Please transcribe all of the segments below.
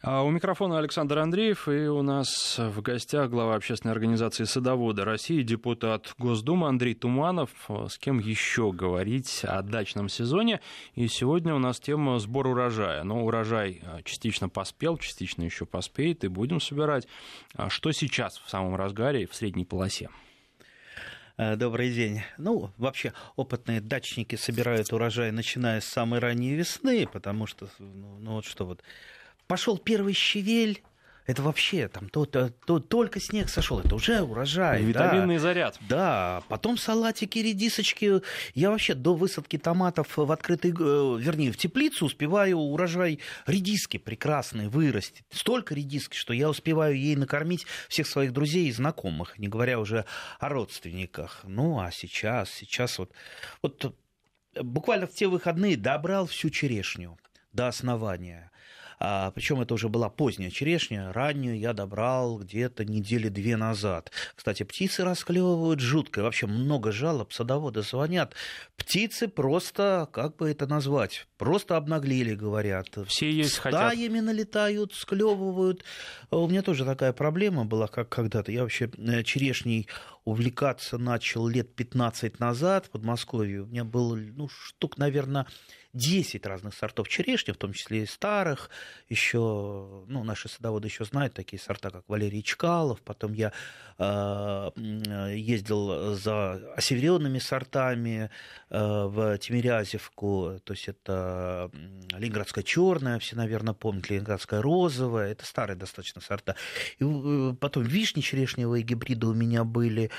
А у микрофона Александр Андреев, и у нас в гостях глава общественной организации «Садоводы России», депутат Госдумы Андрей Туманов. С кем еще говорить о дачном сезоне? И сегодня у нас тема сбор урожая. Но урожай а, частично поспел, частично еще поспеет, и будем собирать. А что сейчас в самом разгаре в средней полосе? Э, добрый день. Ну, вообще, опытные дачники собирают урожай, начиная с самой ранней весны, потому что, ну, ну вот что вот, пошел первый щавель, это вообще там то, то, то, только снег сошел, это уже урожай. Витаминный да. заряд. Да, потом салатики, редисочки. Я вообще до высадки томатов в открытый, э, вернее, в теплицу успеваю урожай редиски прекрасный вырастет. Столько редиски, что я успеваю ей накормить всех своих друзей и знакомых, не говоря уже о родственниках. Ну, а сейчас, сейчас вот, вот буквально в те выходные добрал всю черешню до основания. А, причем это уже была поздняя черешня, раннюю я добрал где-то недели две назад. Кстати, птицы расклевывают жутко, вообще много жалоб, садоводы звонят. Птицы просто, как бы это назвать, просто обнаглели, говорят. Все есть Стаями хотят. налетают, склевывают. У меня тоже такая проблема была, как когда-то. Я вообще э, черешней увлекаться начал лет 15 назад в Подмосковье. У меня было ну, штук, наверное, 10 разных сортов черешни, в том числе и старых. Еще, ну, наши садоводы еще знают такие сорта, как Валерий Чкалов. Потом я э, ездил за осеверенными сортами э, в Тимирязевку. То есть это Ленинградская черная, все, наверное, помнят, Ленинградская розовая. Это старые достаточно сорта. И э, потом вишни черешневые гибриды у меня были.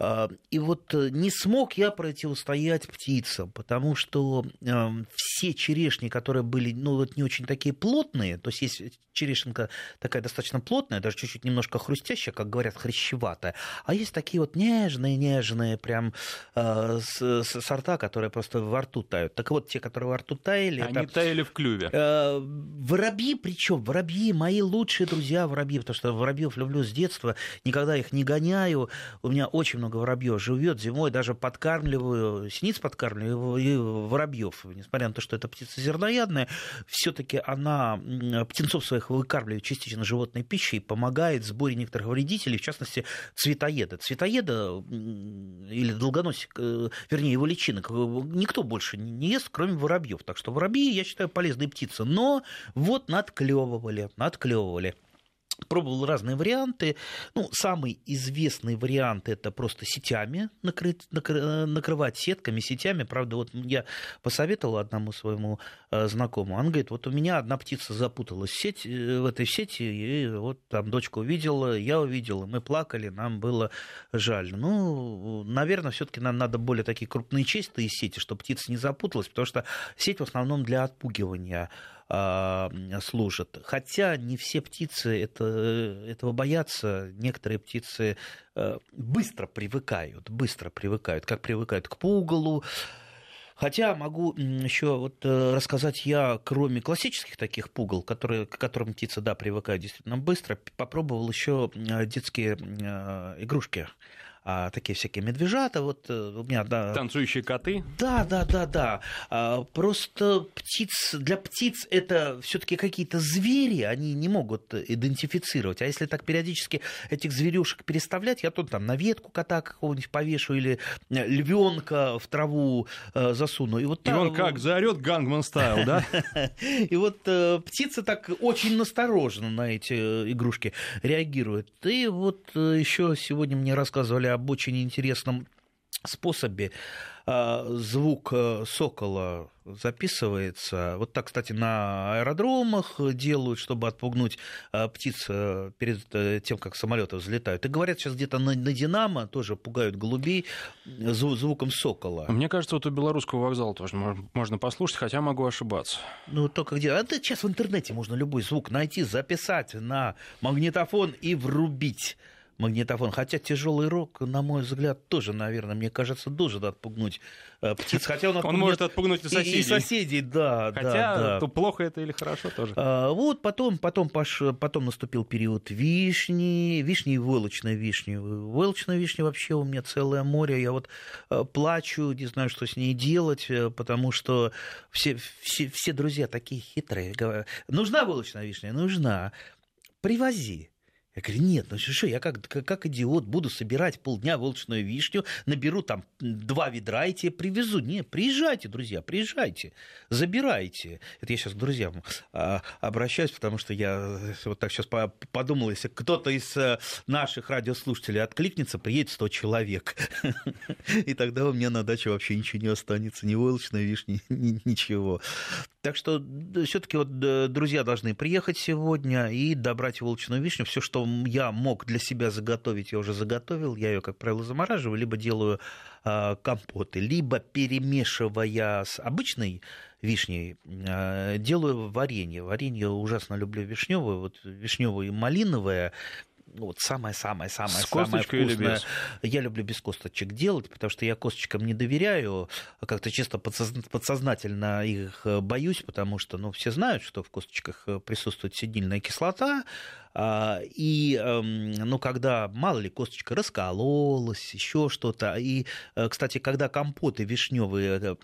Э, и вот не смог я противостоять птицам, потому что эм, все черешни, которые были, ну, вот не очень такие плотные, то есть есть черешенка такая достаточно плотная, даже чуть-чуть немножко хрустящая, как говорят, хрящеватая, а есть такие вот нежные-нежные прям э, с, с, сорта, которые просто во рту тают. Так вот, те, которые во рту таяли... Они это, таяли в клюве. Э, воробьи, причем воробьи, мои лучшие друзья воробьи, потому что воробьев люблю с детства, никогда их не гоняю, у меня очень много воробьев живет зимой, даже подкармливаю, синиц подкармливаю и воробьев, несмотря на то, что это птица зерноядная, все-таки она птенцов своих выкармливает частично животной пищей и помогает сборе некоторых вредителей, в частности, цветоеда. Цветоеда или долгоносик, э, вернее, его личинок, э, никто больше не ест, кроме воробьев. Так что воробьи, я считаю, полезные птицы. Но вот надклевывали, надклевывали пробовал разные варианты. Ну, самый известный вариант это просто сетями накрыть, накры, накрывать сетками, сетями. Правда, вот я посоветовал одному своему э, знакомому. Он говорит, вот у меня одна птица запуталась в, сеть, э, в этой сети, и вот там дочка увидела, я увидел, мы плакали, нам было жаль. Ну, наверное, все-таки нам надо более такие крупные чистые сети, чтобы птица не запуталась, потому что сеть в основном для отпугивания служат. Хотя не все птицы это, этого боятся. Некоторые птицы э, быстро привыкают, быстро привыкают, как привыкают к пугалу, Хотя могу еще вот э, рассказать я, кроме классических таких пугал, которые, к которым птицы, да, привыкают действительно быстро, попробовал еще детские э, игрушки а, такие всякие медвежата. Вот э, у меня, да, Танцующие коты? Да, да, да, да. А, просто птиц, для птиц это все-таки какие-то звери, они не могут идентифицировать. А если так периодически этих зверюшек переставлять, я тут там на ветку кота какого-нибудь повешу или э, львенка в траву э, засуну. И, вот, и он как заорет гангман стайл, да? И вот птицы так очень настороженно на эти игрушки реагируют. И вот еще сегодня мне рассказывали об очень интересном способе а, звук э, сокола записывается. Вот так, кстати, на аэродромах делают, чтобы отпугнуть а, птиц э, перед э, тем, как самолеты взлетают. И говорят, сейчас где-то на, на Динамо тоже пугают голубей звуком сокола. Мне кажется, вот у белорусского вокзала тоже можно послушать, хотя могу ошибаться. Ну, только где? А сейчас в интернете можно любой звук найти, записать на магнитофон и врубить магнитофон. Хотя тяжелый рок, на мой взгляд, тоже, наверное, мне кажется, должен отпугнуть э, птиц. Хотя он, он может отпугнуть и соседей. И, и соседей, да. Хотя да, да. то плохо это или хорошо тоже. А, вот потом, потом, пош... потом наступил период вишни, вишни и волочной вишни. Волочной вишни вообще у меня целое море. Я вот э, плачу, не знаю, что с ней делать, э, потому что все, все, все друзья такие хитрые. Нужна волочная вишня? Нужна. Привози. Я говорю, нет, ну что, я как, как, как идиот буду собирать полдня волчную вишню, наберу там два ведра и тебе привезу. Нет, приезжайте, друзья, приезжайте, забирайте. Это я сейчас к друзьям а, обращаюсь, потому что я э, вот так сейчас подумал, если кто-то из э, наших радиослушателей откликнется, приедет 100 человек. И тогда у меня на даче вообще ничего не останется, ни волчной вишни, ничего. Так что все-таки вот друзья должны приехать сегодня и добрать волчную вишню. Все, что я мог для себя заготовить, я уже заготовил. Я ее, как правило, замораживаю, либо делаю э, компоты, либо перемешивая с обычной вишней, э, делаю варенье. Варенье ужасно люблю вишневое, вот вишневое и малиновое вот самое-самое-самое самое вкусное. Я люблю без косточек делать, потому что я косточкам не доверяю, как-то чисто подсознательно их э, боюсь, потому что, ну, все знают, что в косточках э, присутствует сидильная кислота, а, и, эм, ну, когда, мало ли, косточка раскололась, еще что-то. И, э, кстати, когда компоты вишневые,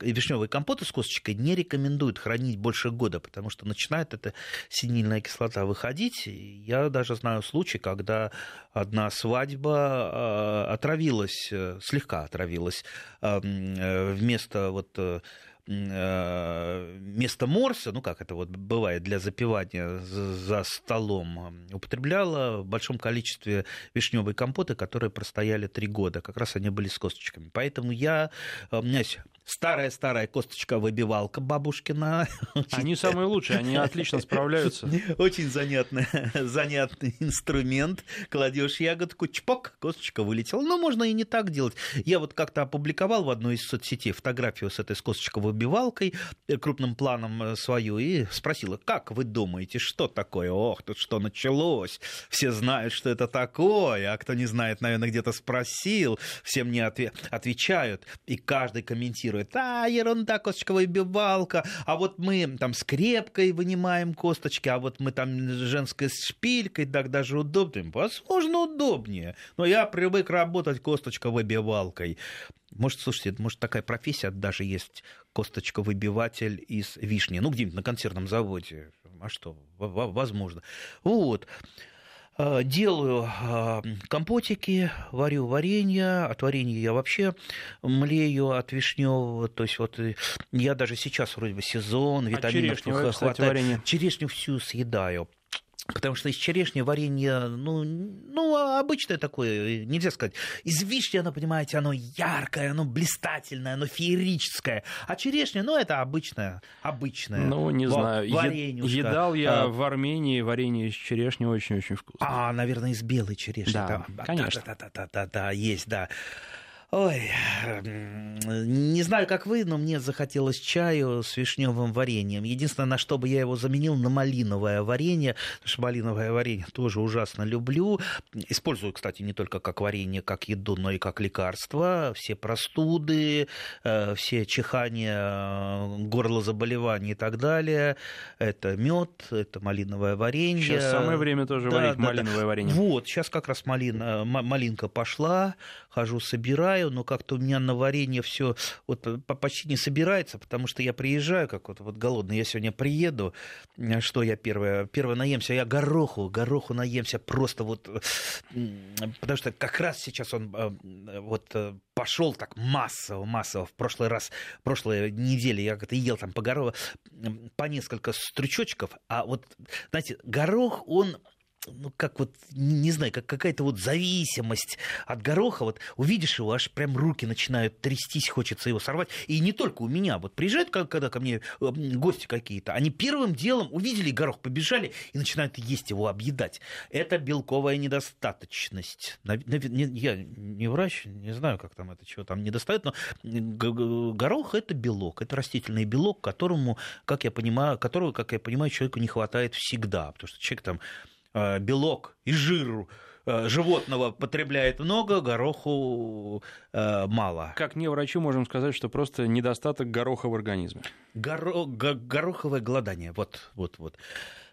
вишневые компоты с косточкой не рекомендуют хранить больше года, потому что начинает эта синильная кислота выходить. Я даже знаю случай, когда одна свадьба отравилась, слегка отравилась эм, вместо вот вместо морса, ну как это вот бывает для запивания за столом, употребляла в большом количестве вишневые компоты, которые простояли три года. Как раз они были с косточками. Поэтому я, у меня есть старая-старая косточка-выбивалка бабушкина. Они самые лучшие, они отлично справляются. Очень занятный, занятный инструмент. Кладешь ягодку, чпок, косточка вылетела. Но можно и не так делать. Я вот как-то опубликовал в одной из соцсетей фотографию с этой косточковой выбивалкой э, крупным планом э, свою и спросила, как вы думаете, что такое? Ох, тут что началось? Все знают, что это такое, а кто не знает, наверное, где-то спросил, все мне отвечают, и каждый комментирует, а, ерунда, косточка выбивалка, а вот мы там скрепкой вынимаем косточки, а вот мы там женской шпилькой, так даже удобнее. Возможно, удобнее, но я привык работать косточка-выбивалкой. Может, слушайте, может, такая профессия даже есть косточковыбиватель из вишни. Ну, где-нибудь на консервном заводе. А что? Возможно. Вот. А, делаю а, компотики, варю варенье. От варенья я вообще млею от вишневого. То есть вот я даже сейчас вроде бы сезон, витаминов а хватает. Варенье? Черешню всю съедаю. Потому что из черешни варенье, ну, ну, обычное такое, нельзя сказать. Из вишни, оно, понимаете, оно яркое, оно блистательное, оно феерическое. А черешня, ну, это обычное, обычное. Ну, не знаю. Вареньюшка. Едал я а, в Армении варенье из черешни очень-очень вкусно. А, наверное, из белой черешни. Да, там. конечно. Да-да-да, есть, да. Ой, не знаю, как вы, но мне захотелось чаю с вишневым вареньем. Единственное, на что бы я его заменил, на малиновое варенье. Потому что малиновое варенье тоже ужасно люблю. Использую, кстати, не только как варенье, как еду, но и как лекарство. Все простуды, э, все чихания, горлозаболевания и так далее. Это мед, это малиновое варенье. Сейчас самое время тоже да, варить да, малиновое да. варенье. Вот, сейчас как раз малина, малинка пошла, хожу, собираю но как-то у меня на варенье все вот почти не собирается, потому что я приезжаю, как вот, вот голодный, я сегодня приеду, э, что я первое, первое наемся, я гороху, гороху наемся просто вот, потому что как раз сейчас он э, вот э, пошел так массово, массово. В прошлый раз, в прошлой неделе я как-то ел там по гороху по несколько стручочков, а вот, знаете, горох, он ну, как вот, не знаю, как какая-то вот зависимость от гороха. Вот увидишь его, аж прям руки начинают трястись, хочется его сорвать. И не только у меня. Вот приезжают, когда ко мне э, гости какие-то, они первым делом увидели горох, побежали и начинают есть его, объедать. Это белковая недостаточность. Я не врач, не знаю, как там это, чего там недостает, но горох – это белок, это растительный белок, которому, как я понимаю, которого, как я понимаю, человеку не хватает всегда. Потому что человек там белок и жиру э, животного потребляет много, гороху э, мало. Как не врачу можем сказать, что просто недостаток гороха в организме. Горо... Гороховое голодание, вот, вот, вот.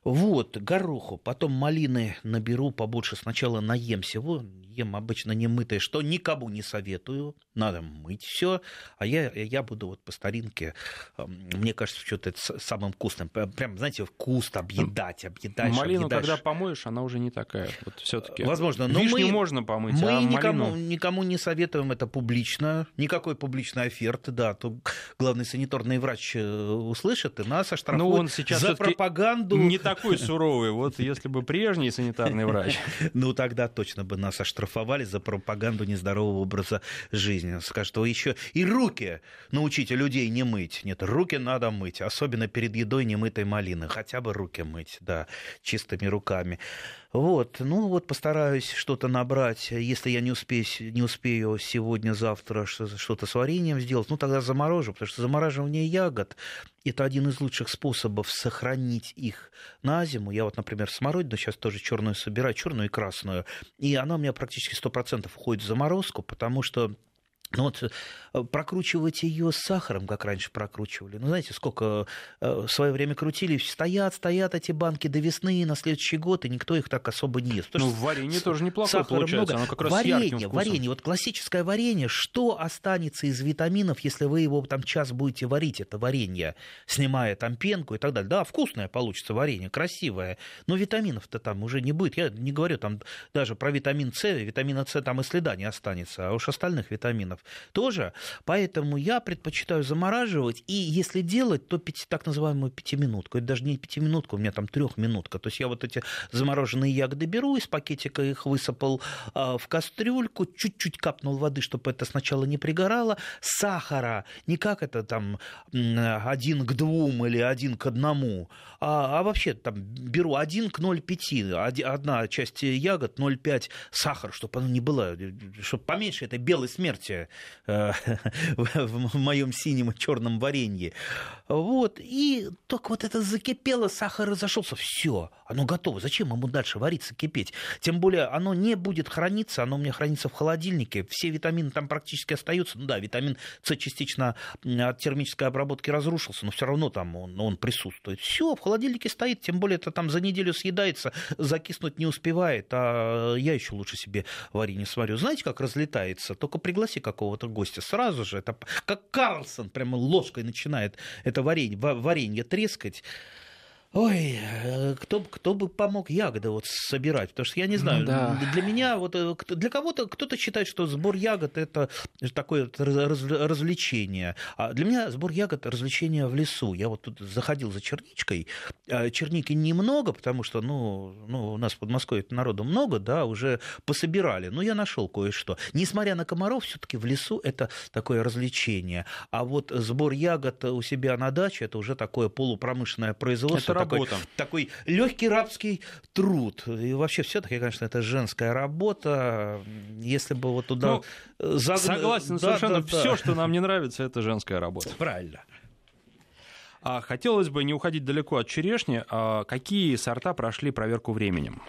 Вот, гороху, потом малины наберу побольше. Сначала наем всего, ем обычно немытое, что никому не советую. Надо мыть все, а я, я буду вот по старинке, мне кажется, что-то это самым вкусным. Прям, знаете, вкус объедать, объедать. Малину, объедаешь. когда помоешь, она уже не такая. Вот все-таки. Возможно, но Вишню мы, можно помыть, мы а никому, малину... никому не советуем это публично, никакой публичной оферты, да, то главный санитарный врач э, услышит и нас оштрафует ну, он сейчас за пропаганду. Не такой суровый. Вот если бы прежний санитарный врач. Ну, тогда точно бы нас оштрафовали за пропаганду нездорового образа жизни. Скажут, что еще и руки научите людей не мыть. Нет, руки надо мыть, особенно перед едой немытой малины. Хотя бы руки мыть, да, чистыми руками. Вот, ну вот постараюсь что-то набрать. Если я не успею, не успею сегодня-завтра что-то с вареньем сделать, ну тогда заморожу, потому что замораживание ягод – это один из лучших способов сохранить их на зиму. Я вот, например, смородину сейчас тоже черную собираю, черную и красную, и она у меня практически 100% уходит в заморозку, потому что ну вот э, прокручивать ее с сахаром, как раньше прокручивали. Ну, знаете, сколько э, в свое время крутили, стоят, стоят эти банки до весны на следующий год, и никто их так особо не ест. Ну, варенье тоже неплохое получается, много. оно как раз варенье, варенье, вот классическое варенье, что останется из витаминов, если вы его там час будете варить, это варенье, снимая там пенку и так далее. Да, вкусное получится варенье, красивое, но витаминов-то там уже не будет. Я не говорю там даже про витамин С, витамина С там и следа не останется, а уж остальных витаминов тоже. Поэтому я предпочитаю замораживать. И если делать, то пяти, так называемую пятиминутку. Это даже не пятиминутка, у меня там трехминутка. То есть я вот эти замороженные ягоды беру, из пакетика их высыпал а, в кастрюльку, чуть-чуть капнул воды, чтобы это сначала не пригорало. Сахара, не как это там один к двум или один к одному, а, а вообще там беру один к 0,5, одна часть ягод 0,5 сахар, чтобы оно не было, чтобы поменьше этой белой смерти Э, в моем синем и черном варенье. Вот. И только вот это закипело, сахар разошелся. Все, оно готово. Зачем ему дальше вариться, кипеть? Тем более, оно не будет храниться, оно у меня хранится в холодильнике. Все витамины там практически остаются. Ну да, витамин С частично от термической обработки разрушился, но все равно там он, он присутствует. Все, в холодильнике стоит, тем более это там за неделю съедается, закиснуть не успевает, а я еще лучше себе варенье сварю. Знаете, как разлетается? Только пригласи какого какого-то гостя. Сразу же, это как Карлсон прямо ложкой начинает это варенье, варенье трескать. Ой, э, кто, кто бы помог ягоды вот собирать? Потому что я не знаю, ну, да. для меня, вот э, для кого-то, кто-то считает, что сбор ягод это такое раз, развлечение. А для меня сбор ягод развлечение в лесу. Я вот тут заходил за черничкой. А черники немного, потому что, ну, ну у нас в Подмосковье народу много, да, уже пособирали. Но я нашел кое-что. Несмотря на комаров, все-таки в лесу это такое развлечение. А вот сбор ягод у себя на даче это уже такое полупромышленное производство такой, такой легкий рабский труд. И вообще все-таки, конечно, это женская работа. Если бы вот туда... Ну, загн... Согласен, да, совершенно да, все, да. что нам не нравится, это женская работа. Правильно. А хотелось бы не уходить далеко от черешни. А какие сорта прошли проверку временем?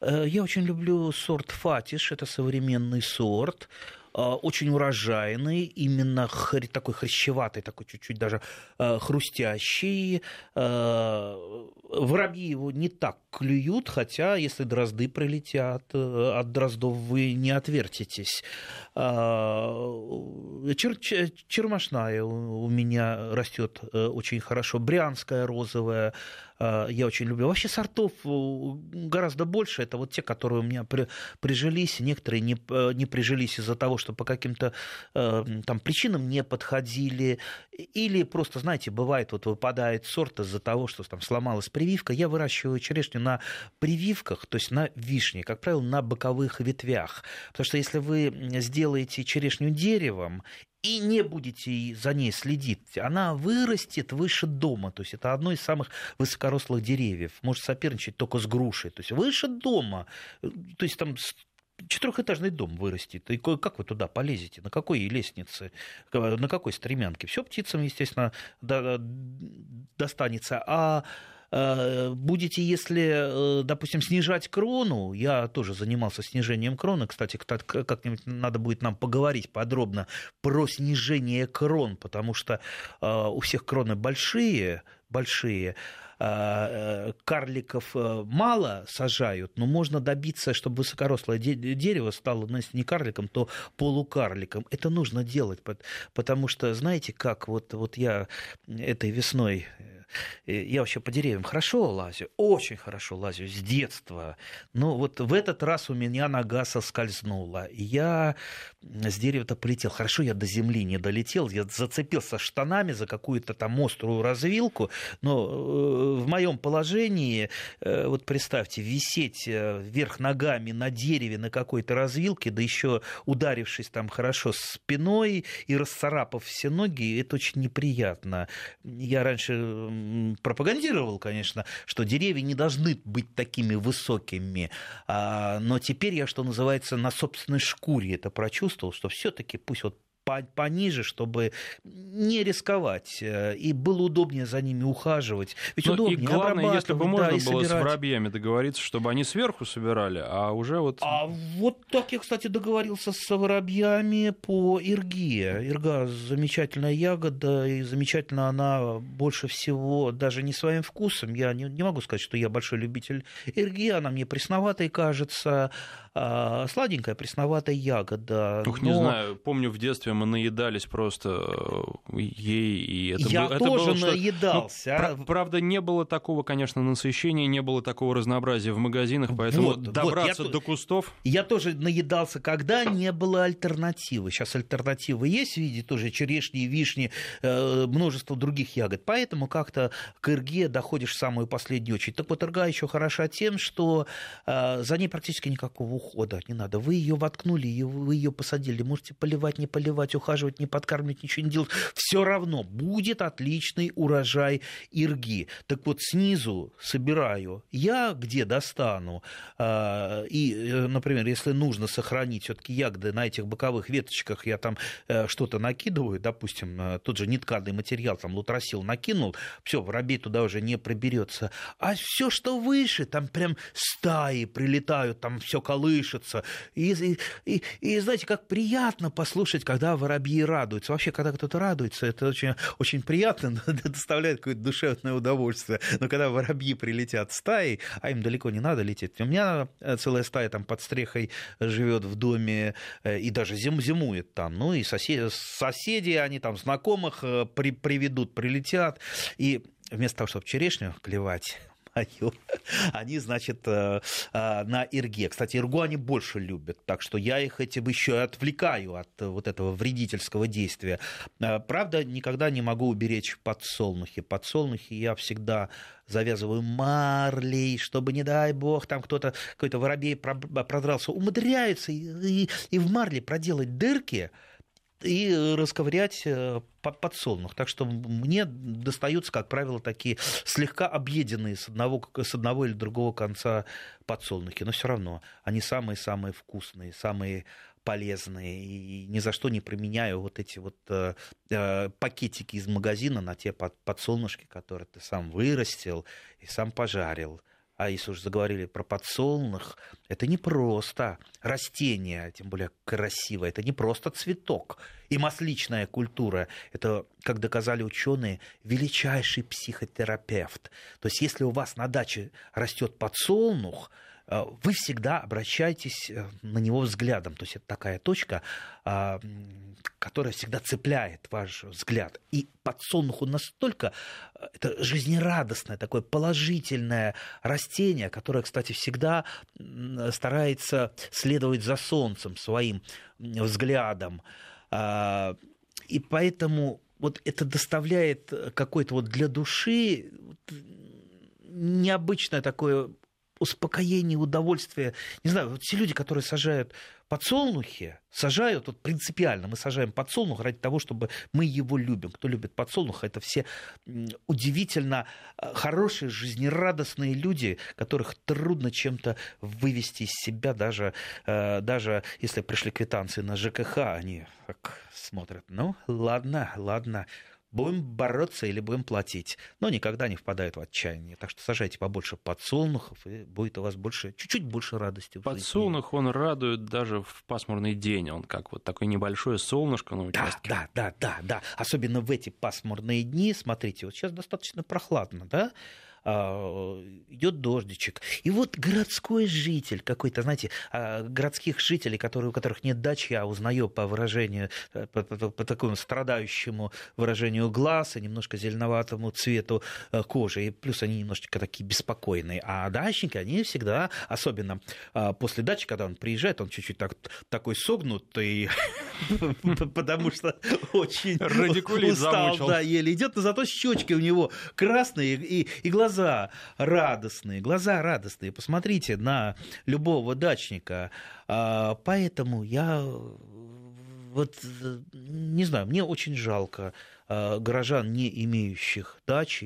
Э, я очень люблю сорт фатиш, это современный сорт. Э, очень урожайный, именно хр... такой хрящеватый, такой чуть-чуть даже э, хрустящий. Э, воробьи его не так клюют, хотя если дрозды прилетят, от дроздов вы не отвертитесь. Чер... Чермашная у меня растет очень хорошо, брянская розовая, я очень люблю. Вообще сортов гораздо больше. Это вот те, которые у меня при, прижились. Некоторые не, не прижились из-за того, что по каким-то э, там причинам не подходили. Или просто, знаете, бывает, вот выпадает сорт из-за того, что там сломалась прививка. Я выращиваю черешню на прививках, то есть на вишне, как правило, на боковых ветвях. Потому что если вы сделаете черешню деревом и не будете за ней следить, она вырастет выше дома. То есть это одно из самых высокорослых деревьев. Может соперничать только с грушей. То есть выше дома. То есть там четырехэтажный дом вырастет. И как вы туда полезете? На какой лестнице? На какой стремянке? Все птицам, естественно, достанется. А э, будете, если, допустим, снижать крону, я тоже занимался снижением кроны, кстати, как-нибудь надо будет нам поговорить подробно про снижение крон, потому что у всех кроны большие, большие, э, карликов э, мало сажают, но можно добиться, чтобы высокорослое дерево стало, ну, если не карликом, то полукарликом. Это нужно делать, потому что, знаете, как вот, вот я этой весной я вообще по деревьям хорошо лазю, очень хорошо лазю с детства. Но вот в этот раз у меня нога соскользнула. Я с дерева-то полетел. Хорошо, я до земли не долетел. Я зацепился штанами за какую-то там острую развилку. Но э, в моем положении, э, вот представьте, висеть э, вверх ногами на дереве на какой-то развилке, да еще ударившись там хорошо спиной и расцарапав все ноги, это очень неприятно. Я раньше пропагандировал, конечно, что деревья не должны быть такими высокими. А, но теперь я, что называется, на собственной шкуре это прочувствовал, что все-таки пусть вот пониже, чтобы не рисковать. Э, и было удобнее за ними ухаживать. Ведь ну, удобнее и главное, если бы можно да, было собирать. с воробьями договориться, чтобы они сверху собирали, а уже вот... А вот так я, кстати, договорился с воробьями по ирге. Ирга замечательная ягода, и замечательно она больше всего даже не своим вкусом. Я не, не могу сказать, что я большой любитель ирги, она мне пресноватой кажется, сладенькая пресноватая ягода. Ух, но... не знаю, помню в детстве мы наедались просто э, ей, и это Я было, тоже это было, наедался. Что... Ну, правда, не было такого, конечно, насыщения, не было такого разнообразия в магазинах, поэтому вот, добраться вот, я, до кустов... Я тоже наедался, когда не было альтернативы. Сейчас альтернативы есть в виде тоже черешни, вишни, э, множество других ягод. Поэтому как-то к ирге доходишь в самую последнюю очередь. Так вот, ирга еще хороша тем, что э, за ней практически никакого ухода не надо. Вы ее воткнули, вы ее посадили, можете поливать, не поливать, ухаживать, не подкармливать, ничего не делать, все равно будет отличный урожай ирги. Так вот, снизу собираю я, где достану. А, и, э, например, если нужно сохранить все-таки ягоды на этих боковых веточках, я там э, что-то накидываю, допустим, э, тот же нетканый материал, там лутросил накинул, все, воробей туда уже не проберется. А все, что выше, там прям стаи прилетают, там все колышется. И, и, и, и знаете, как приятно послушать, когда воробьи радуются. Вообще, когда кто-то радуется, это очень, очень приятно, доставляет какое-то душевное удовольствие. Но когда воробьи прилетят стаей, а им далеко не надо лететь. У меня э, целая стая там под стрехой живет в доме э, и даже зим, зимует там. Ну и соседи, соседи они там знакомых э, при, приведут, прилетят. И вместо того, чтобы черешню клевать, мою, они, значит, э, э, на Ирге. Кстати, Иргу они больше любят, так что я их этим еще отвлекаю от вот этого вредительского действия. Э, правда, никогда не могу уберечь подсолнухи. Подсолнухи я всегда завязываю марлей, чтобы, не дай бог, там кто-то, какой-то воробей продрался, умудряются и, и, и в марле проделать дырки, и расковырять э, подсолнух. Так что мне достаются, как правило, такие слегка объеденные с одного, с одного или другого конца подсолнухи. Но все равно они самые-самые вкусные, самые полезные. И ни за что не применяю вот эти вот э, э пакетики из магазина на те подсолнушки, которые ты сам вырастил и сам пожарил а если уже заговорили про подсолнух, это не просто растение, тем более красивое, это не просто цветок. И масличная культура, это, как доказали ученые, величайший психотерапевт. То есть если у вас на даче растет подсолнух, вы всегда обращаетесь э, на него взглядом. То есть это такая точка, а, которая всегда цепляет ваш взгляд. И подсолнуху настолько э, это жизнерадостное, такое положительное растение, которое, кстати, всегда старается следовать за солнцем своим взглядом. А, и поэтому вот это доставляет какой-то вот для души необычное такое успокоение, удовольствие. Не знаю, вот те люди, которые сажают подсолнухи, сажают, вот принципиально мы сажаем подсолнух ради того, чтобы мы его любим. Кто любит подсолнух, это все удивительно э, хорошие, жизнерадостные люди, которых трудно чем-то вывести из себя, даже, э, даже если пришли квитанции на ЖКХ, они так смотрят, ну ладно, ладно, будем бороться или будем платить. Но никогда не впадают в отчаяние. Так что сажайте побольше подсолнухов, и будет у вас больше, чуть-чуть больше радости. Подсолнух, он радует даже в пасмурный день. Он как вот такое небольшое солнышко на участке. Да, да, да, да, да. Особенно в эти пасмурные дни. Смотрите, вот сейчас достаточно прохладно, да? А, идет дождичек. И вот городской житель какой-то, знаете, а, городских жителей, которые, у которых нет дачи, я узнаю по выражению, э, по, по, по такому страдающему выражению глаз и немножко зеленоватому цвету э, кожи. И плюс они немножечко такие беспокойные. А дачники, они всегда, особенно а, после дачи, когда он приезжает, он чуть-чуть так, такой согнутый, потому что очень устал, да, еле идет, но зато щечки у него красные и глаза глаза радостные, глаза радостные. Посмотрите на любого дачника. А, поэтому я вот не знаю, мне очень жалко а, горожан, не имеющих дачи,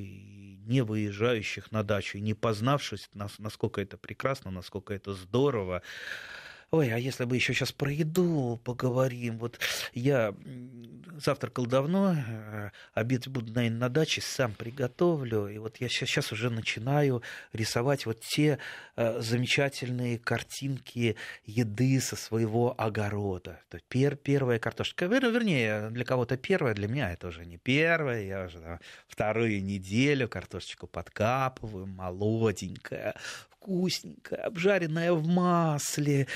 не выезжающих на дачу, не познавшись, насколько это прекрасно, насколько это здорово. Ой, а если бы еще сейчас про еду поговорим. Вот я завтракал давно, э, обед буду, наверное, на даче, сам приготовлю. И вот я сейчас уже начинаю рисовать вот те э, замечательные картинки еды со своего огорода. То пер, первая картошка. Вернее, для кого-то первая, для меня это уже не первая. Я уже там, вторую неделю картошечку подкапываю, молоденькая, вкусненькая, обжаренная в масле,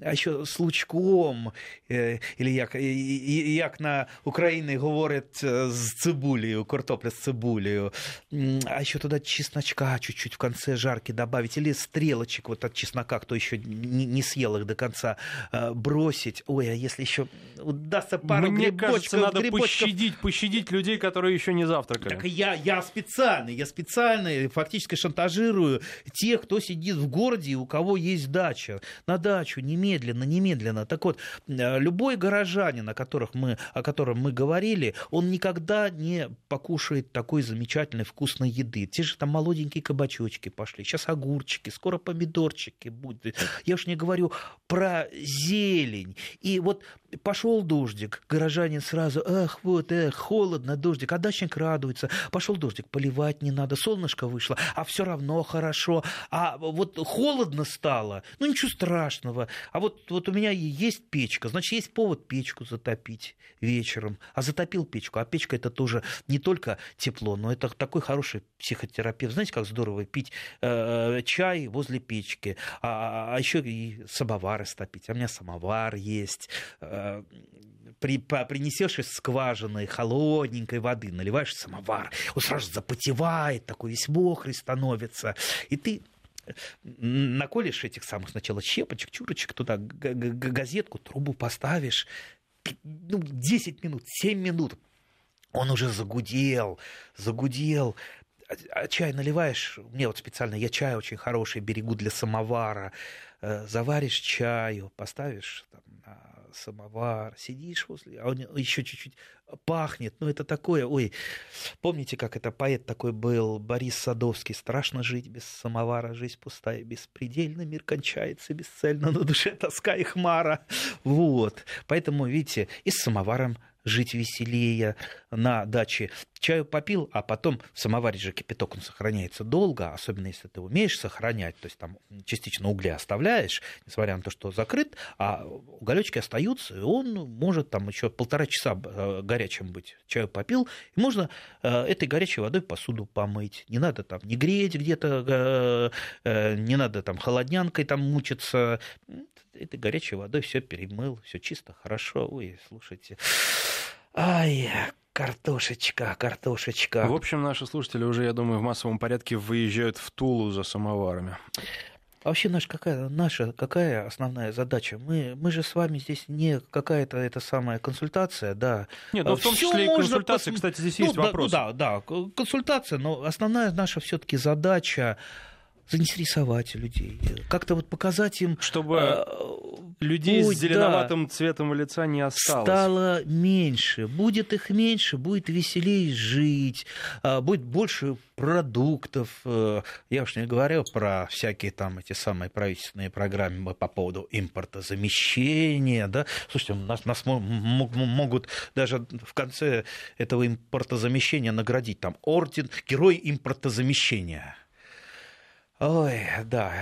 а еще с лучком, э, или як, як на Украине говорят э, с цибулею, картопля с цибулею, а еще туда чесночка чуть-чуть в конце жарки добавить, или стрелочек вот от чеснока, кто еще не, съел их до конца, э, бросить. Ой, а если еще удастся пару Мне грибочков, кажется, надо грибочков... пощадить, пощадить людей, которые еще не завтракали. Так я, я специально, я специально фактически шантажирую тех, кто сидит в городе и у кого есть дача. На дачу немедленно, немедленно. Так вот, э, любой горожанин, о, которых мы, о котором мы говорили, он никогда не покушает такой замечательной вкусной еды. Те же там молоденькие кабачочки пошли, сейчас огурчики, скоро помидорчики будут. Я уж не говорю про зелень. И вот пошел дождик, горожанин сразу, эх, вот, эх, холодно, дождик, а дачник радуется. Пошел дождик, поливать не надо, солнышко вышло, а все равно хорошо. А вот холодно стало, ну ничего страшного. А вот, вот у меня есть печка, значит, есть повод печку затопить вечером. А затопил печку, а печка это тоже не только тепло, но это такой хороший психотерапевт. Знаете, как здорово пить э, чай возле печки, а, а еще и самовар стопить. А у меня самовар есть. Э, при, принесешь из скважины холодненькой воды, наливаешь самовар, он сразу запотевает, такой весь мокрый становится. И ты наколешь этих самых сначала щепочек, чурочек, туда газетку, трубу поставишь, ну, 10 минут, 7 минут, он уже загудел, загудел, а, а чай наливаешь, мне вот специально, я чай очень хороший берегу для самовара, э, заваришь чаю, поставишь там, самовар, сидишь возле, а он еще чуть-чуть пахнет, ну это такое, ой, помните, как это поэт такой был, Борис Садовский, страшно жить без самовара, жизнь пустая, беспредельно, мир кончается бесцельно, на душе тоска и хмара, вот, поэтому, видите, и с самоваром жить веселее на даче. Чаю попил, а потом в самоваре же кипяток он сохраняется долго, особенно если ты умеешь сохранять, то есть там частично угля оставляешь, несмотря на то, что закрыт, а уголечки остаются, и он может там еще полтора часа э, горячим быть. Чаю попил, и можно э, этой горячей водой посуду помыть. Не надо там не греть где-то, э, не надо там холоднянкой там мучиться. Этой горячей водой все перемыл, все чисто, хорошо. Ой, слушайте. Ай, картошечка, картошечка. В общем, наши слушатели уже, я думаю, в массовом порядке выезжают в Тулу за самоварами. А вообще наша какая, наша какая основная задача? Мы, мы же с вами здесь не какая-то эта самая консультация, да. Нет, ну в том числе и консультация, пос... кстати, здесь ну, есть да, вопрос. Да, да, консультация, но основная наша все-таки задача заинтересовать людей, как-то вот показать им, чтобы людей Будь, с зеленоватым да, цветом лица не осталось. Стало меньше. Будет их меньше, будет веселее жить, а, будет больше продуктов. Э, я уж не говорю про всякие там эти самые правительственные программы по поводу импортозамещения. Да? Слушайте, нас, нас могут даже в конце этого импортозамещения наградить там орден Герой импортозамещения. Ой, да,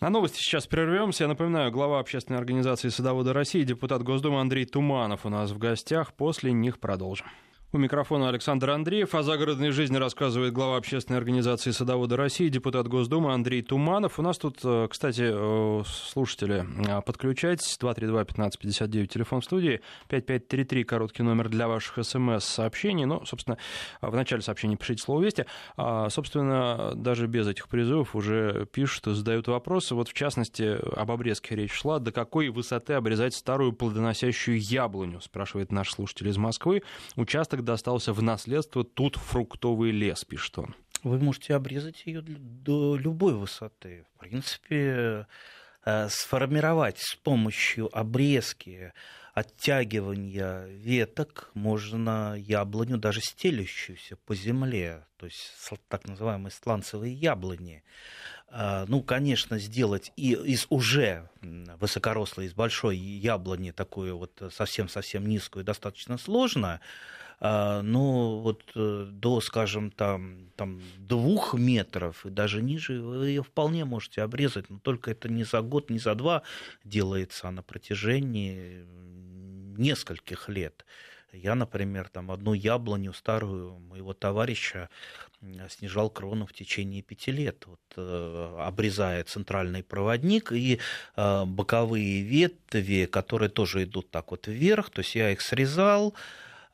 на новости сейчас прервемся. Я напоминаю, глава общественной организации «Садоводы России», депутат Госдумы Андрей Туманов у нас в гостях. После них продолжим. У микрофона Александр Андреев. О загородной жизни рассказывает глава общественной организации «Садоводы России», депутат Госдумы Андрей Туманов. У нас тут, э, кстати, э, слушатели, э, подключайтесь. 232-1559, телефон студии. 5533, короткий номер для ваших смс-сообщений. Ну, собственно, в начале сообщения пишите слово «Вести». А, собственно, даже без этих призывов уже пишут и задают вопросы. Вот, в частности, об обрезке речь шла. До какой высоты обрезать старую плодоносящую яблоню, спрашивает наш слушатель из Москвы. Участок достался в наследство, тут фруктовый лес, пишет он. Вы можете обрезать ее до любой высоты. В принципе, э, сформировать с помощью обрезки, оттягивания веток можно яблоню, даже стелющуюся по земле, то есть так называемые сланцевые яблони. Э, ну, конечно, сделать и из уже высокорослой, из большой яблони такую вот совсем-совсем низкую достаточно сложно, а, ну, вот э, до, скажем, там, там двух метров и даже ниже вы ее вполне можете обрезать, но только это не за год, не за два делается, а на протяжении нескольких лет. Я, например, там одну яблоню старую моего товарища снижал крону в течение пяти лет, вот, э, обрезая центральный проводник и э, боковые ветви, которые тоже идут так вот вверх, то есть я их срезал,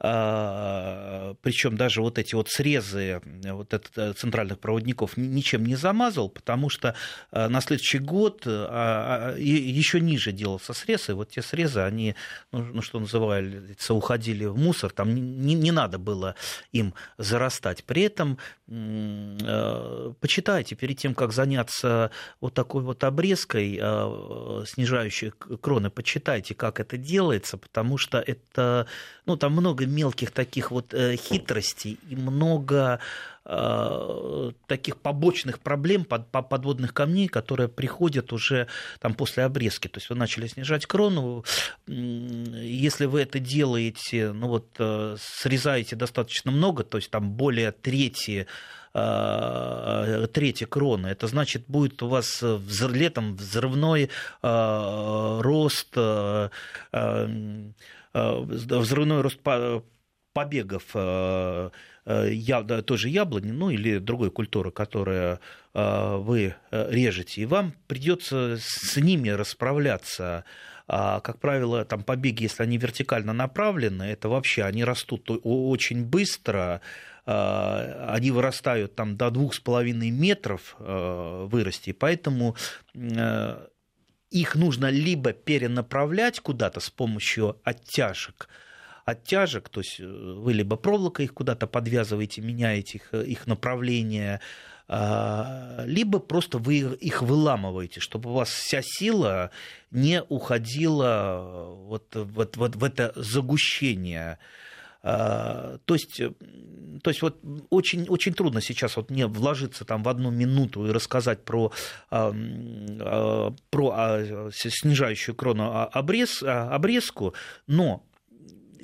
причем даже вот эти вот срезы вот этот, э, центральных проводников ничем не замазал, потому что э, на следующий год а, а, еще ниже делался срез, и вот те срезы, они, ну, ну что называется, уходили в мусор, там не, не надо было им зарастать. При этом э, почитайте перед тем, как заняться вот такой вот обрезкой, снижающей кроны, почитайте, как это делается, потому что это, ну, там много мелких таких вот э, хитростей и много э, таких побочных проблем, под, подводных камней, которые приходят уже там, после обрезки. То есть вы начали снижать крону. Если вы это делаете, ну вот э, срезаете достаточно много, то есть там более трети трети кроны. Это значит, будет у вас летом взрывной рост взрывной рост побегов э, э, той же яблони, ну или другой культуры, которую э, вы режете, и вам придется с ними расправляться. А, как правило, там побеги, если они вертикально направлены, это вообще они растут очень быстро, они вырастают там до двух с половиной метров вырасти, поэтому их нужно либо перенаправлять куда-то с помощью оттяжек, оттяжек, то есть э, вы либо проволокой их куда-то подвязываете, меняете их, э, их направление, а, либо просто вы их выламываете, чтобы у вас вся сила не уходила вот, вот, вот в это загущение. А, то есть, э, то есть вот очень, очень трудно сейчас вот мне вложиться там в одну минуту и рассказать про, а, про снижающую крону обрез, обрезку, но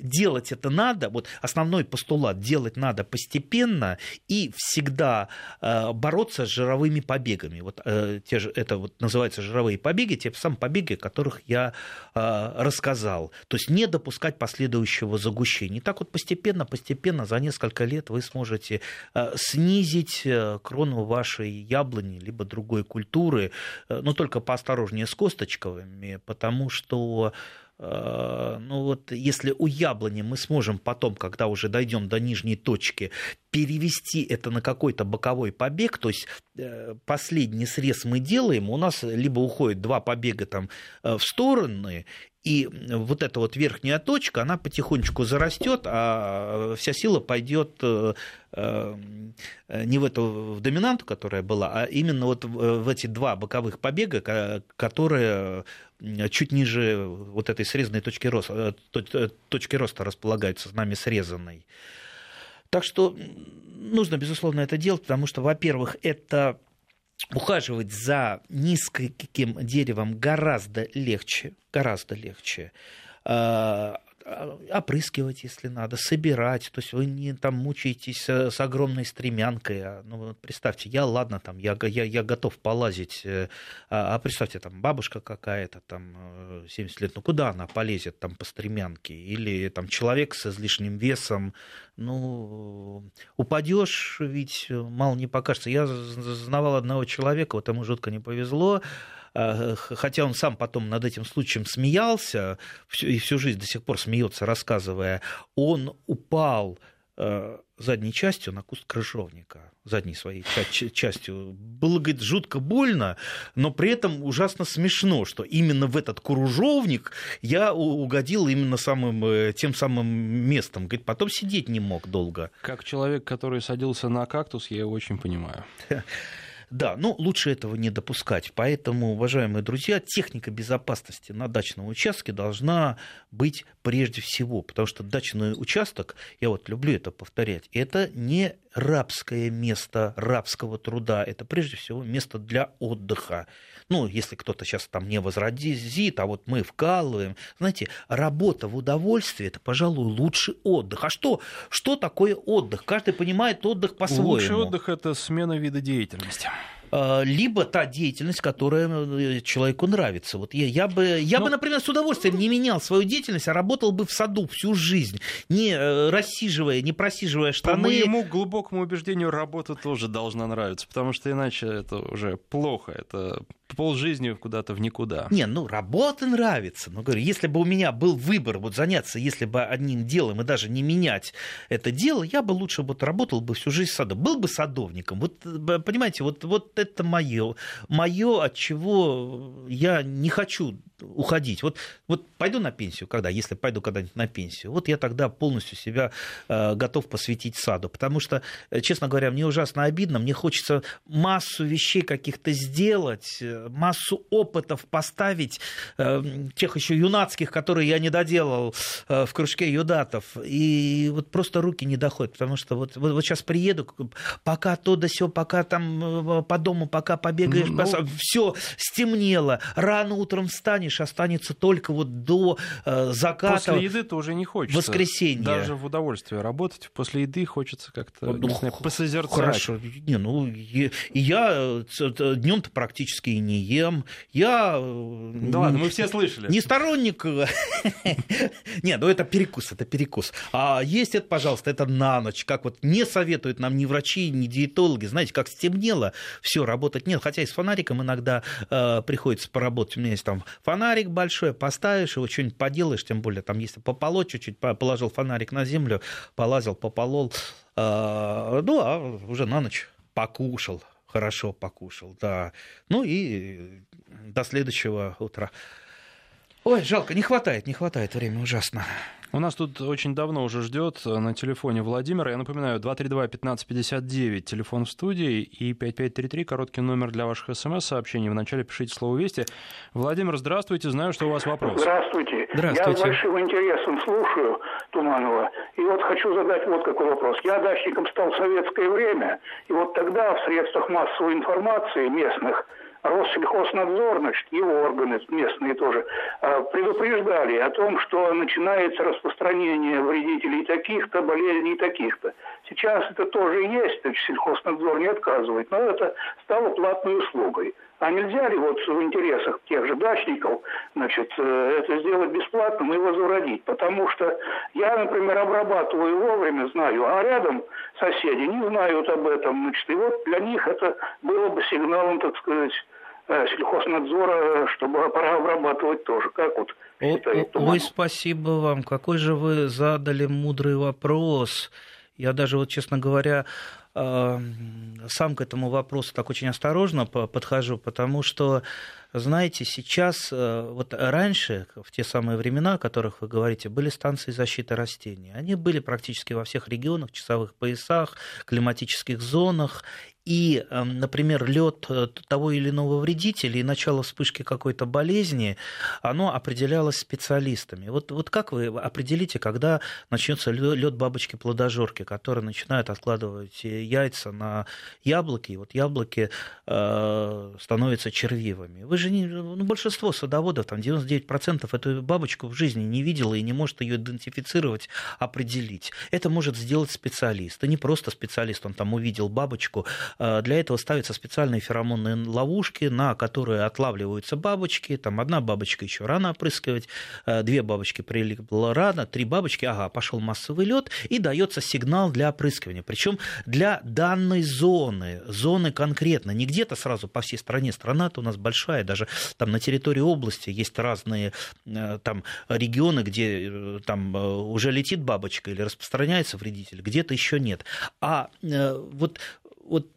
делать это надо, вот основной постулат, делать надо постепенно и всегда э, бороться с жировыми побегами. Вот э, те же, это вот называется жировые побеги, те самые побеги, о которых я э, рассказал. То есть не допускать последующего загущения. И так вот постепенно, постепенно за несколько лет вы сможете снизить крону вашей яблони либо другой культуры, но только поосторожнее с косточковыми, потому что ну вот если у яблони мы сможем потом, когда уже дойдем до нижней точки, перевести это на какой-то боковой побег, то есть э, последний срез мы делаем, у нас либо уходит два побега там э, в стороны, И вот эта вот верхняя точка, она потихонечку зарастет, а вся сила пойдет э, э, не в эту в доминанту, которая была, а именно вот в эти два боковых побега, которые чуть ниже вот этой срезанной точки роста, точки роста располагаются, с нами срезанной. Так что нужно, безусловно, это делать, потому что, во-первых, это ухаживать за низким деревом гораздо легче, гораздо легче. А, опрыскивать, если надо, собирать. То есть вы не там мучаетесь с огромной стремянкой. А, ну, представьте, я, ладно, там, я, я, я готов полазить, э, а, а представьте, там, бабушка какая-то, там, 70 э, лет, ну, куда она полезет там по стремянке? Или там человек с излишним весом, ну, упадешь, ведь мало не покажется. Я знавал одного человека, вот ему жутко не повезло, хотя он сам потом над этим случаем смеялся, и всю жизнь до сих пор смеется, рассказывая, он упал э, задней частью на куст крыжовника, задней своей частью. Было, говорит, жутко больно, но при этом ужасно смешно, что именно в этот кружовник я угодил именно самым, э, тем самым местом. Говорит, потом сидеть не мог долго. Как человек, который садился на кактус, я его очень понимаю. Да, но лучше этого не допускать. Поэтому, уважаемые друзья, техника безопасности на дачном участке должна быть прежде всего, потому что дачный участок, я вот люблю это повторять, это не рабское место рабского труда, это прежде всего место для отдыха. Ну, если кто-то сейчас там не возразит, а вот мы вкалываем. Знаете, работа в удовольствие – это, пожалуй, лучший отдых. А что, что такое отдых? Каждый понимает отдых по-своему. Лучший отдых – это смена вида деятельности. А, либо та деятельность, которая э, человеку нравится. Вот я, я, бы, я ну, бы, например, с удовольствием не менял свою деятельность, а работал бы в саду всю жизнь, не э, рассиживая, не просиживая штаны. По моему глубокому убеждению, работа тоже должна нравиться, потому что иначе это уже плохо, это полжизни куда-то в никуда. Не, ну работа нравится. Но говорю, если бы у меня был выбор вот заняться, если бы одним делом и даже не менять это дело, я бы лучше вот работал бы всю жизнь садом. Был бы садовником. Вот понимаете, вот, вот это мое, мое, от чего я не хочу уходить. Вот, вот пойду на пенсию, когда, если пойду когда-нибудь на пенсию, вот я тогда полностью себя э, готов посвятить саду, потому что, э, честно говоря, мне ужасно обидно, мне хочется массу вещей каких-то сделать, э, массу опытов поставить, э, тех еще юнацких, которые я не доделал э, в кружке юдатов, и вот просто руки не доходят, потому что вот, вот, вот сейчас приеду, пока то да все, пока там э, по дому, пока побегаешь, ну, все стемнело, рано утром встанешь, станешь, останется только вот до э, заката. После еды тоже не хочется. Воскресенье. Даже в удовольствие работать. После еды хочется как-то ну, знаю, посозерцать. Хорошо. Не, ну, и, я э, днем-то практически и не ем. Я... Э, да ладно, мы все слышали. Не сторонник... Не, ну это перекус, это перекус. А есть это, пожалуйста, это на ночь. Как вот не советуют нам ни врачи, ни диетологи. Знаете, как стемнело, все, работать нет. Хотя и с фонариком иногда э, приходится поработать. У меня есть там фонарик фонарик большой, поставишь его, что-нибудь поделаешь, тем более, там, если пополоть чуть-чуть, положил фонарик на землю, полазил, пополол, э, ну, а уже на ночь покушал, хорошо покушал, да. Ну и до следующего утра. Ой, жалко, не хватает, не хватает времени, ужасно. У нас тут очень давно уже ждет э, на телефоне Владимир. Я напоминаю, 232-1559, телефон в студии, и 5533, короткий номер для ваших смс-сообщений. Вначале пишите слово «Вести». Владимир, здравствуйте, знаю, что у вас вопрос. Здравствуйте. Здравствуйте. Я с большим интересом слушаю Туманова, и вот хочу задать вот какой вопрос. Я дачником стал в советское время, и вот тогда в средствах массовой информации местных – Россельхознадзор, значит, его органы местные тоже, а, предупреждали о том, что начинается распространение вредителей таких-то, болезней таких-то. Сейчас это тоже есть, значит, сельхознадзор не отказывает, но это стало платной услугой. А нельзя ли вот в интересах тех же дачников значит, э, это сделать бесплатным и возродить? Потому что я, например, обрабатываю вовремя, знаю, а рядом соседи не знают об этом. Значит, и вот для них это было бы сигналом, так сказать, э, сельхознадзора, чтобы пора обрабатывать тоже. Как вот Ой, спасибо вам. Какой же вы задали мудрый вопрос. Я даже, вот, честно говоря, э, сам к этому вопросу так очень осторожно подхожу, потому что, знаете, сейчас, э, вот раньше, в те самые времена, о которых вы говорите, были станции защиты растений. Они были практически во всех регионах, часовых поясах, климатических зонах, и, эм, например, лед э, того или иного вредителя и начало вспышки какой-то болезни, оно определялось специалистами. Вот, вот как вы определите, когда начнется лед бабочки плодожорки, которые начинают откладывать яйца на яблоки, и вот яблоки э, становятся червивыми? Вы же не, ну, большинство садоводов, там 99% эту бабочку в жизни не видела и не может ее идентифицировать, определить. Это может сделать специалист. И не просто специалист, он там увидел бабочку, Э, для этого ставятся специальные феромонные ловушки, на которые отлавливаются бабочки. Там одна бабочка еще рано опрыскивать, э, две бабочки прилипло рано, три бабочки, ага, пошел массовый лед, и дается сигнал для опрыскивания. Причем для данной зоны, зоны конкретно, не где-то сразу по всей стране. Страна-то у нас большая, даже там на территории области есть разные э, там регионы, где там уже летит бабочка или распространяется вредитель, где-то еще нет. А вот вот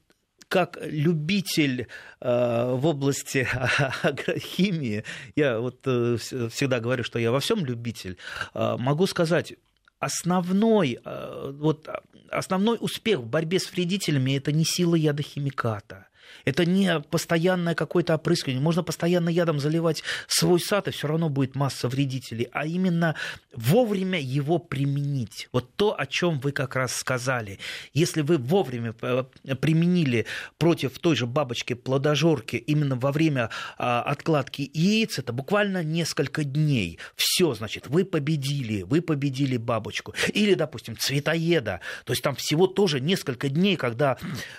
как любитель э, в области агрохимии, я вот э, всегда говорю, что я во всем любитель, э, могу сказать, основной, вот, основной успех в борьбе с вредителями – это не сила ядохимиката. Это не постоянное какое-то опрыскивание. Можно постоянно ядом заливать свой сад, и все равно будет масса вредителей. А именно вовремя его применить. Вот то, о чем вы как раз сказали. Если вы вовремя э, применили против той же бабочки плодожорки именно во время а, откладки яиц, это буквально несколько дней. Все, значит, вы победили, вы победили бабочку. Или, допустим, цветоеда. То есть там всего тоже несколько дней, когда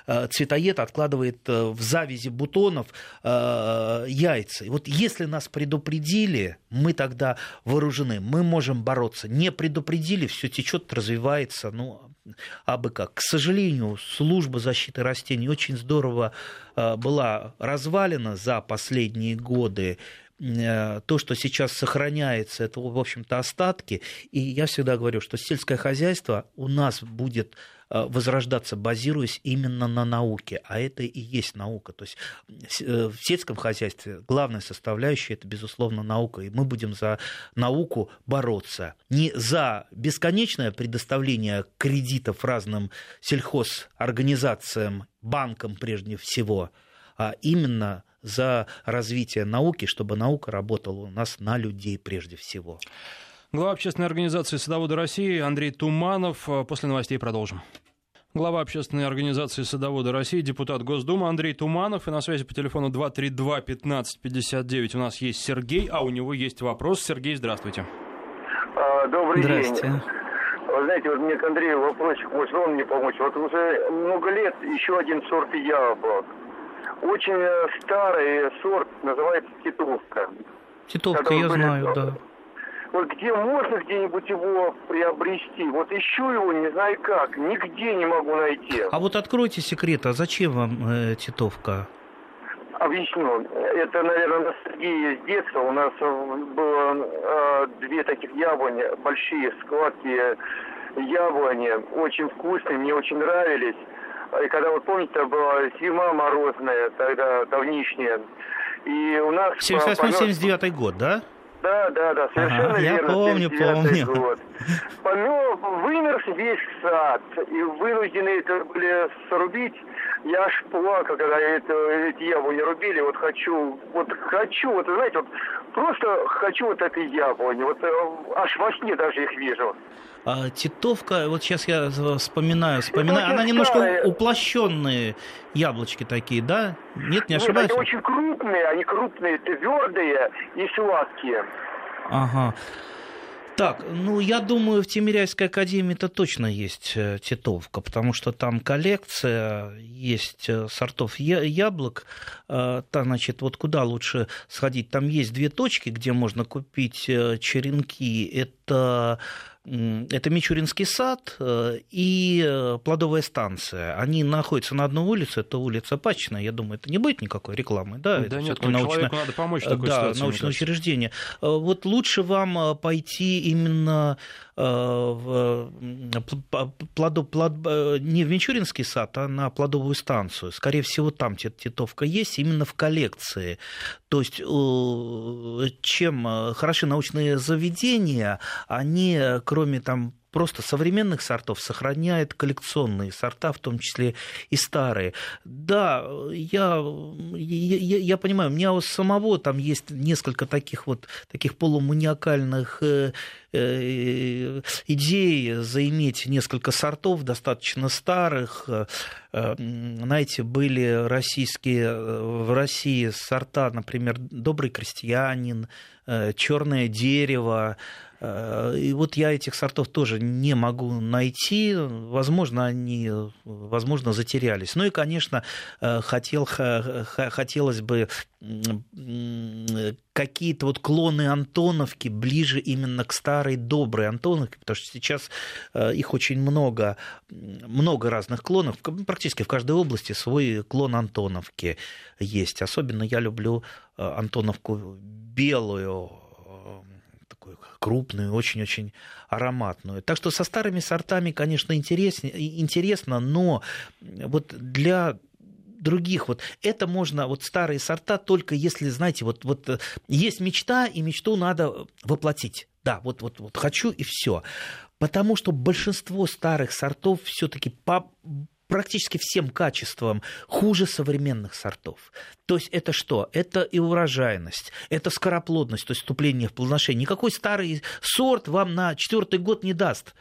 э, цветоед откладывает э, в завязи бутонов э, яйца. И вот если нас предупредили, мы тогда вооружены, мы можем бороться. Не предупредили, все течет, развивается, ну, а бы как. К сожалению, служба защиты растений очень здорово э, была развалена за последние годы э, то, что сейчас сохраняется, это, в общем-то, остатки. И я всегда говорю, что сельское хозяйство у нас будет возрождаться, базируясь именно на науке. А это и есть наука. То есть э, в сельском хозяйстве главная составляющая – это, безусловно, наука. И мы будем за науку бороться. Не за бесконечное предоставление кредитов разным сельхозорганизациям, банкам прежде всего, а именно за развитие науки, чтобы наука работала у нас на людей прежде всего. Глава общественной организации «Садоводы России» Андрей Туманов. После новостей продолжим. Глава общественной организации «Садоводы России», депутат Госдумы Андрей Туманов. И на связи по телефону 232-1559 у нас есть Сергей, а у него есть вопрос. Сергей, здравствуйте. А, добрый день. Вы знаете, вот мне к Андрею вопросик, может он мне помочь. Вот уже много лет еще один сорт яблок. Очень э, старый сорт, называется титовка. Титовка, я знаю, да вот где можно где-нибудь его приобрести. Вот ищу его, не знаю как, нигде не могу найти. А вот откройте секрет, а зачем вам э, титовка? Объясню. Это, наверное, ностальгия с детства. У нас было э, две таких яблони, большие складки яблони, очень вкусные, мне очень нравились. И когда, вот помните, была зима морозная, тогда давнишняя, и у нас... 78-79 год, да? Да, да, да, совершенно ага, верно. Я помню, помню. Год. Помер, вымер весь сад, и вынуждены это были срубить. Я аж плакал, когда это, эти яблони рубили. Вот хочу, вот хочу, вот знаете, вот просто хочу вот этой яблони. Вот э, аж во сне даже их вижу. А, титовка, вот сейчас я вспоминаю, вспоминаю, она немножко старая. уплощенные яблочки такие, да? Нет, не ошибаюсь? Нет, они очень крупные, они крупные, твердые и сладкие. Ага. Так, ну, я думаю, в Тимиряйской академии-то точно есть э, титовка, потому что там коллекция, есть э, сортов яблок. Э, там, значит, вот куда лучше сходить? Там есть две точки, где можно купить черенки. Это это Мичуринский сад э, и э, плодовая станция. Они находятся на одной улице, это улица Пачина. Я думаю, это не будет никакой рекламы. Да, да это нет, научное... надо помочь такой да, научное учреждение. Вот лучше вам пойти именно в плодо, плод, не в Мичуринский сад, а на плодовую станцию. Скорее всего, там титовка есть, именно в коллекции. То есть, чем хороши научные заведения, они, кроме там просто современных сортов сохраняет коллекционные сорта, в том числе и старые. Да, я, я, я понимаю, у меня у самого там есть несколько таких вот таких полуманиакальных э, э, идей заиметь несколько сортов достаточно старых. Э, знаете, были российские в России сорта, например, добрый крестьянин, черное дерево, Э, и вот я этих сортов тоже не могу найти. Возможно, они, возможно, затерялись. Ну и, конечно, э, хотел, хотелось бы какие-то вот клоны Антоновки ближе именно к старой доброй Антоновке, потому что сейчас э, их очень много, много разных клонов, практически в каждой области свой клон Антоновки есть. Особенно я люблю Антоновку белую, такую крупную, очень-очень ароматную. Так что со старыми сортами, конечно, интересно, интересно но вот для других. Вот это можно, вот старые сорта, только если, знаете, вот, вот э, есть мечта, и мечту надо воплотить. Да, вот, вот, вот хочу и все. Потому что большинство старых сортов все-таки по практически всем качествам хуже современных сортов. То есть это что? Это и урожайность, это скороплодность, то есть вступление в плодоношение. Никакой старый сорт вам на четвертый год не даст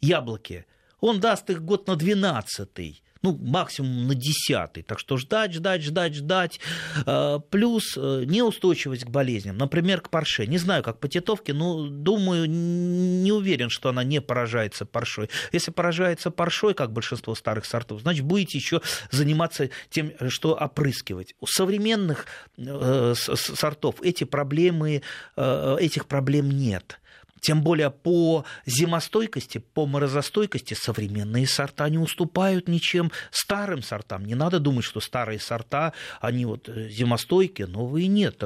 яблоки. Он даст их год на двенадцатый ну, максимум на десятый. Так что ждать, ждать, ждать, ждать. А, плюс э, неустойчивость к болезням. Например, к парше. Не знаю, как по тетовке, но думаю, не уверен, что она не поражается паршой. Если поражается паршой, как большинство старых сортов, значит, будете еще заниматься тем, что опрыскивать. У современных э, сортов эти проблемы, э, этих проблем нет. Тем более по зимостойкости, по морозостойкости современные сорта не уступают ничем старым сортам. Не надо думать, что старые сорта, они вот э, зимостойкие, новые нет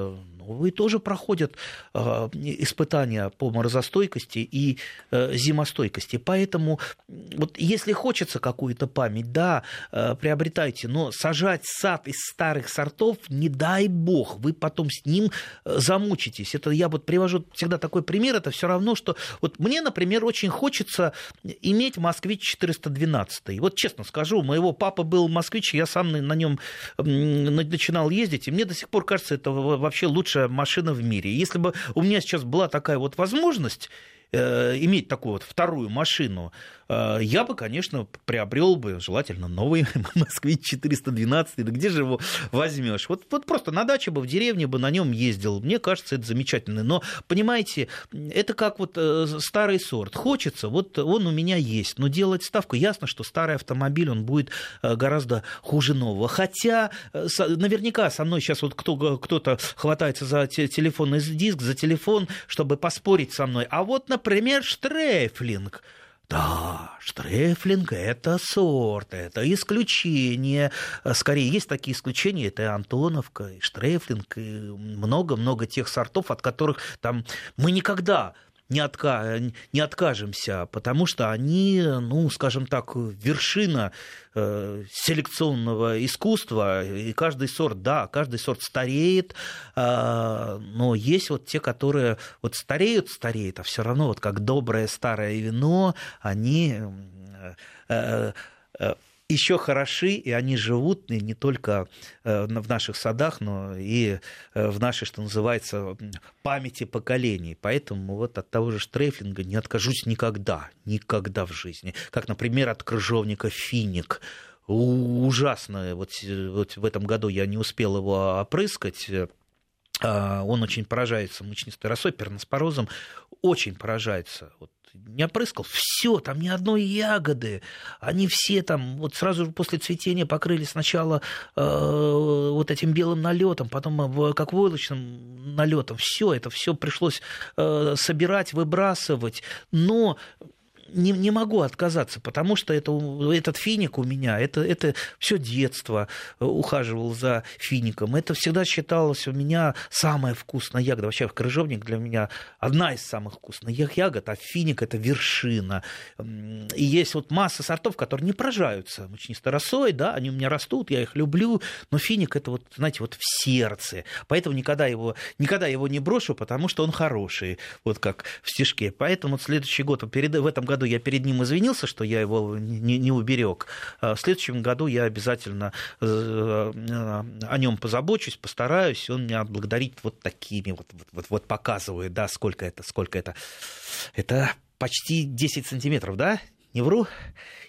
новые тоже проходят э, испытания по морозостойкости и э, зимостойкости. Поэтому вот если хочется какую-то память, да, э, приобретайте, но сажать сад из старых сортов, не дай бог, вы потом с ним замучитесь. Это я вот привожу всегда такой пример, это все равно, что вот мне, например, очень хочется иметь москвич 412. Вот честно скажу, моего папы был москвич, я сам на нем начинал ездить, и мне до сих пор кажется, это вообще лучше лучшая машина в мире. Если бы у меня сейчас была такая вот возможность, э, иметь такую вот вторую машину, я бы, конечно, приобрел бы, желательно, новый Москвич 412. Да где же его возьмешь? Вот, вот просто на даче бы, в деревне бы на нем ездил. Мне кажется, это замечательно. Но, понимаете, это как вот э, старый сорт. Хочется, вот он у меня есть. Но делать ставку, ясно, что старый автомобиль, он будет э, гораздо хуже нового. Хотя наверняка со мной сейчас вот кто, кто-то хватается за телефонный диск, за телефон, чтобы поспорить со мной. А вот, например, Штрейфлинг – да, Штрефлинг – это сорт, это исключение. Скорее, есть такие исключения, это и Антоновка, и Штрефлинг, и много-много тех сортов, от которых там мы никогда не, отка... не откажемся, потому что они, ну, скажем так, вершина э, селекционного искусства, и каждый сорт, да, каждый сорт стареет, э, но есть вот те, которые вот стареют, стареют, а все равно вот как доброе старое вино, они э, еще хороши, и они живут не только э, в наших садах, но и э, в нашей, что называется, памяти поколений. Поэтому вот от того же штрейфлинга не откажусь никогда, никогда в жизни. Как, например, от крыжовника финик. Ужасно. Вот, вот в этом году я не успел его опрыскать, а, он очень поражается мучнистой росой, перноспорозом, очень поражается. Вот не опрыскал, все, там ни одной ягоды, они все там вот сразу после цветения покрыли сначала э, вот этим белым налетом, потом э, как войлочным налетом, все это все пришлось э, собирать, выбрасывать, но не, не могу отказаться, потому что это, этот финик у меня, это, это все детство э, ухаживал за фиником. Это всегда считалось у меня самая вкусная ягода. Вообще, крыжовник для меня одна из самых вкусных ягод, а финик – это вершина. И есть вот масса сортов, которые не поражаются мучнистой росой, да, они у меня растут, я их люблю, но финик – это вот, знаете, вот в сердце. Поэтому никогда его, никогда его не брошу, потому что он хороший, вот как в стишке. Поэтому вот следующий год, в этом году я перед ним извинился, что я его не, не уберег. А в следующем году я обязательно э, о нем позабочусь, постараюсь, он меня отблагодарит вот такими вот, вот, вот показывает, да, сколько это, сколько это. Это почти 10 сантиметров, да? Не вру?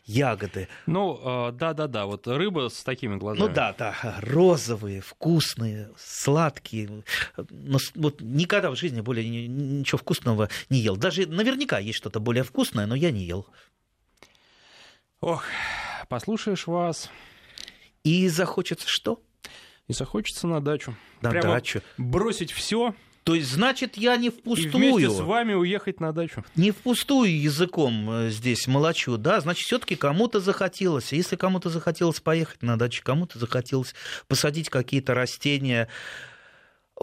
Ягоды. Ну, да-да-да, вот рыба с такими глазами. Ну да, да, розовые, вкусные, сладкие. Но вот никогда в жизни более ничего вкусного не ел. Даже наверняка есть что-то более вкусное, но я не ел. Ох, послушаешь вас. И захочется что? И захочется на дачу. На Прямо дачу. Бросить все то есть, значит, я не впустую... И вместе с вами уехать на дачу. Не впустую языком э, здесь молочу, да, значит, все таки кому-то захотелось. Если кому-то захотелось поехать на дачу, кому-то захотелось посадить какие-то растения,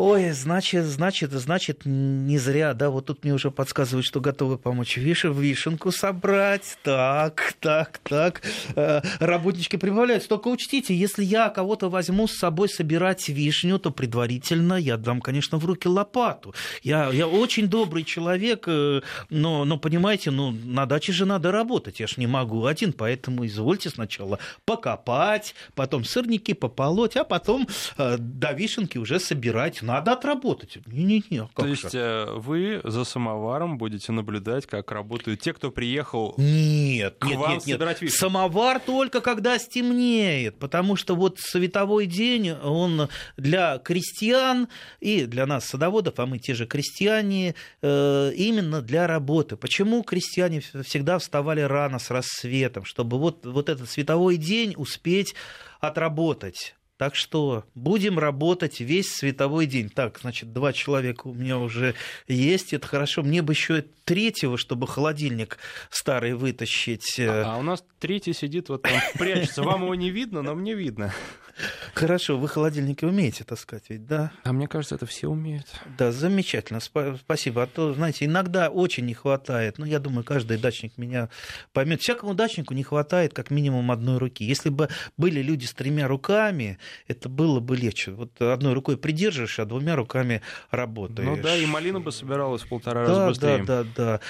Ой, значит, значит, значит, не зря, да, вот тут мне уже подсказывают, что готовы помочь виш... вишенку собрать. Так, так, так. Э, работнички прибавляются. Только учтите, если я кого-то возьму с собой собирать вишню, то предварительно я дам, конечно, в руки лопату. Я, я очень добрый человек, э, но, но, понимаете, ну, на даче же надо работать. Я ж не могу один, поэтому извольте сначала покопать, потом сырники пополоть, а потом э, до вишенки уже собирать надо отработать. Не-не-не. То есть же? Э, вы за самоваром будете наблюдать, как работают те, кто приехал нет, к нет, вам нет, нет. собирать вишни? Самовар только когда стемнеет, потому что вот световой день, он для крестьян и для нас, садоводов, а мы те же крестьяне, э, именно для работы. Почему крестьяне всегда вставали рано с рассветом, чтобы вот, вот этот световой день успеть отработать? Так что будем работать весь световой день. Так, значит, два человека у меня уже есть. Это хорошо. Мне бы еще третьего, чтобы холодильник старый вытащить. А, а у нас третий сидит вот там, прячется. Вам его не видно, но мне видно. Хорошо, вы холодильники умеете таскать ведь, да? А мне кажется, это все умеют. Да, замечательно, спасибо. А то, знаете, иногда очень не хватает, ну, я думаю, каждый дачник меня поймет. Всякому дачнику не хватает как минимум одной руки. Если бы были люди с тремя руками, это было бы легче. Вот одной рукой придерживаешь, а двумя руками работаешь. Ну да, и малина бы собиралась в полтора да, раза быстрее. Да, да, да.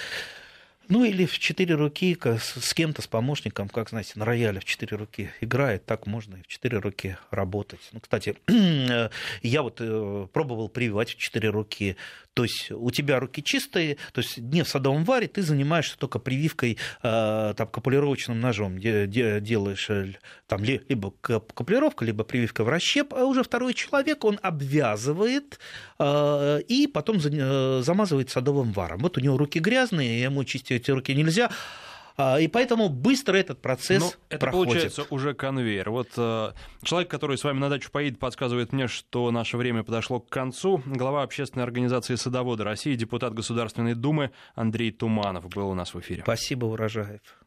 Ну или в четыре руки с кем-то, с помощником, как, знаете, на рояле в четыре руки играет, так можно и в четыре руки работать. Ну, кстати, я вот э, пробовал прививать в четыре руки то есть у тебя руки чистые, то есть не в садовом варе, ты занимаешься только прививкой э, там, капулировочным ножом, делаешь э, там либо капулировка, либо прививка в расщеп, а уже второй человек, он обвязывает э, и потом замазывает садовым варом. Вот у него руки грязные, ему чистить эти руки нельзя, и поэтому быстро этот процесс Но это проходит. получается уже конвейер. Вот э, человек, который с вами на дачу поедет, подсказывает мне, что наше время подошло к концу. Глава общественной организации «Садоводы России», депутат Государственной Думы Андрей Туманов был у нас в эфире. Спасибо, Урожаев.